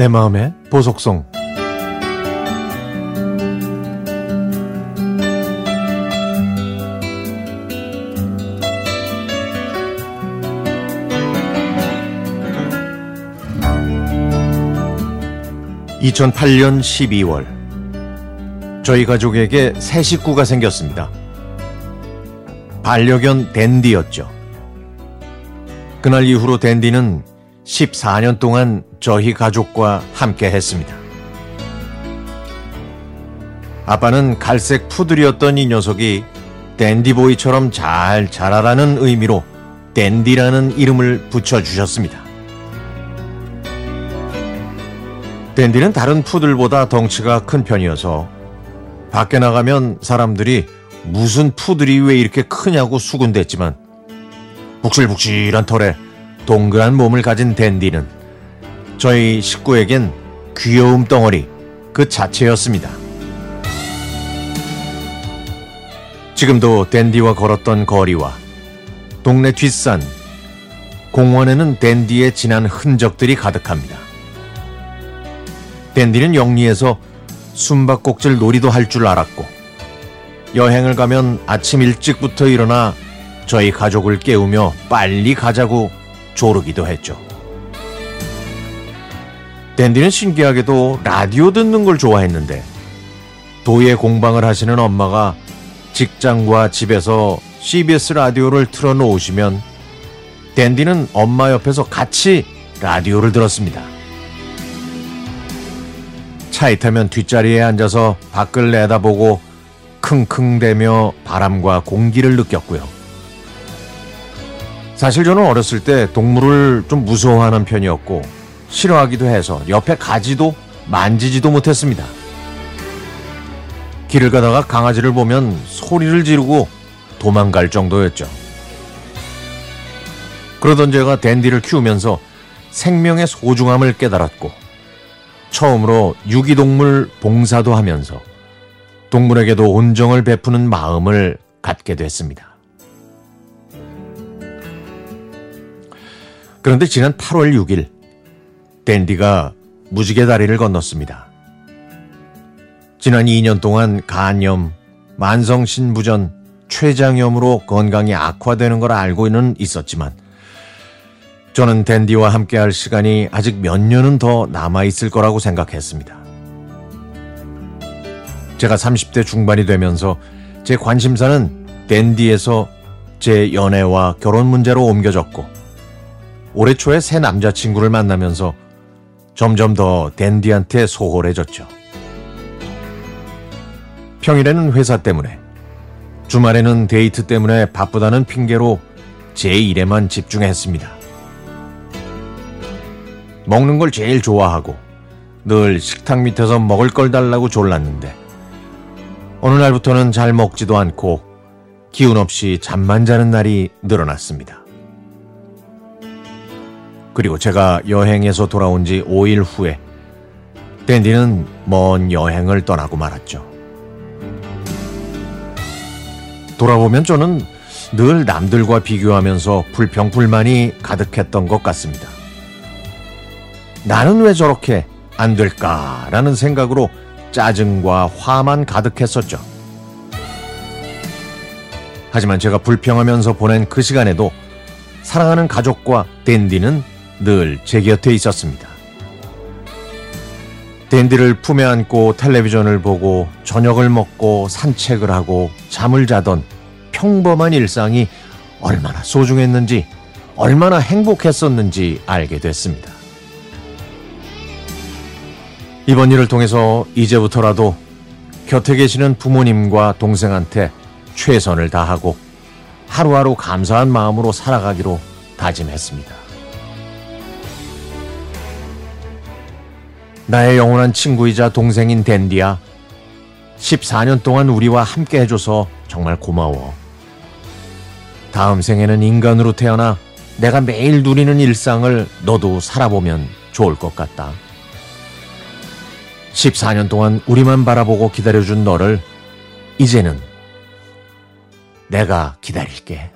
내 마음의 보석송 (2008년 12월) 저희 가족에게 새 식구가 생겼습니다. 반려견 댄디였죠. 그날 이후로 댄디는 14년 동안 저희 가족과 함께 했습니다. 아빠는 갈색 푸들이었던 이 녀석이 댄디보이처럼 잘 자라라는 의미로 댄디라는 이름을 붙여주셨습니다. 댄디는 다른 푸들보다 덩치가 큰 편이어서 밖에 나가면 사람들이 무슨 푸들이 왜 이렇게 크냐고 수군댔지만 북실북실한 털에 동그란 몸을 가진 댄디는 저희 식구에겐 귀여움 덩어리 그 자체였습니다. 지금도 댄디와 걸었던 거리와 동네 뒷산, 공원에는 댄디의 진한 흔적들이 가득합니다. 댄디는 영리해서 숨바꼭질 놀이도 할 줄 알았고 여행을 가면 아침 일찍부터 일어나 저희 가족을 깨우며 빨리 가자고 조르기도 했죠. 댄디는 신기하게도 라디오 듣는 걸 좋아했는데 도예 공방을 하시는 엄마가 직장과 집에서 CBS 라디오를 틀어놓으시면 댄디는 엄마 옆에서 같이 라디오를 들었습니다. 차에 타면 뒷자리에 앉아서 밖을 내다보고 킁킁대며 바람과 공기를 느꼈고요. 사실 저는 어렸을 때 동물을 좀 무서워하는 편이었고 싫어하기도 해서 옆에 가지도 만지지도 못했습니다. 길을 가다가 강아지를 보면 소리를 지르고 도망갈 정도였죠. 그러던 제가 댄디를 키우면서 생명의 소중함을 깨달았고 처음으로 유기동물 봉사도 하면서 동물에게도 온정을 베푸는 마음을 갖게 됐습니다. 그런데 지난 8월 6일 댄디가 무지개 다리를 건넜습니다. 지난 2년 동안 간염, 만성신부전, 췌장염으로 건강이 악화되는 걸 알고는 있었지만 저는 댄디와 함께할 시간이 아직 몇 년은 더 남아있을 거라고 생각했습니다. 제가 30대 중반이 되면서 제 관심사는 댄디에서 제 연애와 결혼 문제로 옮겨졌고 올해 초에 새 남자친구를 만나면서 점점 더 댄디한테 소홀해졌죠. 평일에는 회사 때문에, 주말에는 데이트 때문에 바쁘다는 핑계로 제 일에만 집중했습니다. 먹는 걸 제일 좋아하고 늘 식탁 밑에서 먹을 걸 달라고 졸랐는데 어느 날부터는 잘 먹지도 않고 기운 없이 잠만 자는 날이 늘어났습니다. 그리고 제가 여행에서 돌아온 지 5일 후에 댄디는 먼 여행을 떠나고 말았죠. 돌아보면 저는 늘 남들과 비교하면서 불평불만이 가득했던 것 같습니다. 나는 왜 저렇게 안 될까라는 생각으로 짜증과 화만 가득했었죠. 하지만 제가 불평하면서 보낸 그 시간에도 사랑하는 가족과 댄디는 늘 제 곁에 있었습니다. 댄디를 품에 안고 텔레비전을 보고 저녁을 먹고 산책을 하고 잠을 자던 평범한 일상이 얼마나 소중했는지 얼마나 행복했었는지 알게 됐습니다. 이번 일을 통해서 이제부터라도 곁에 계시는 부모님과 동생한테 최선을 다하고 하루하루 감사한 마음으로 살아가기로 다짐했습니다. 나의 영원한 친구이자 동생인 댄디야. 14년 동안 우리와 함께 해줘서 정말 고마워. 다음 생에는 인간으로 태어나 내가 매일 누리는 일상을 너도 살아보면 좋을 것 같다. 14년 동안 우리만 바라보고 기다려준 너를 이제는 내가 기다릴게.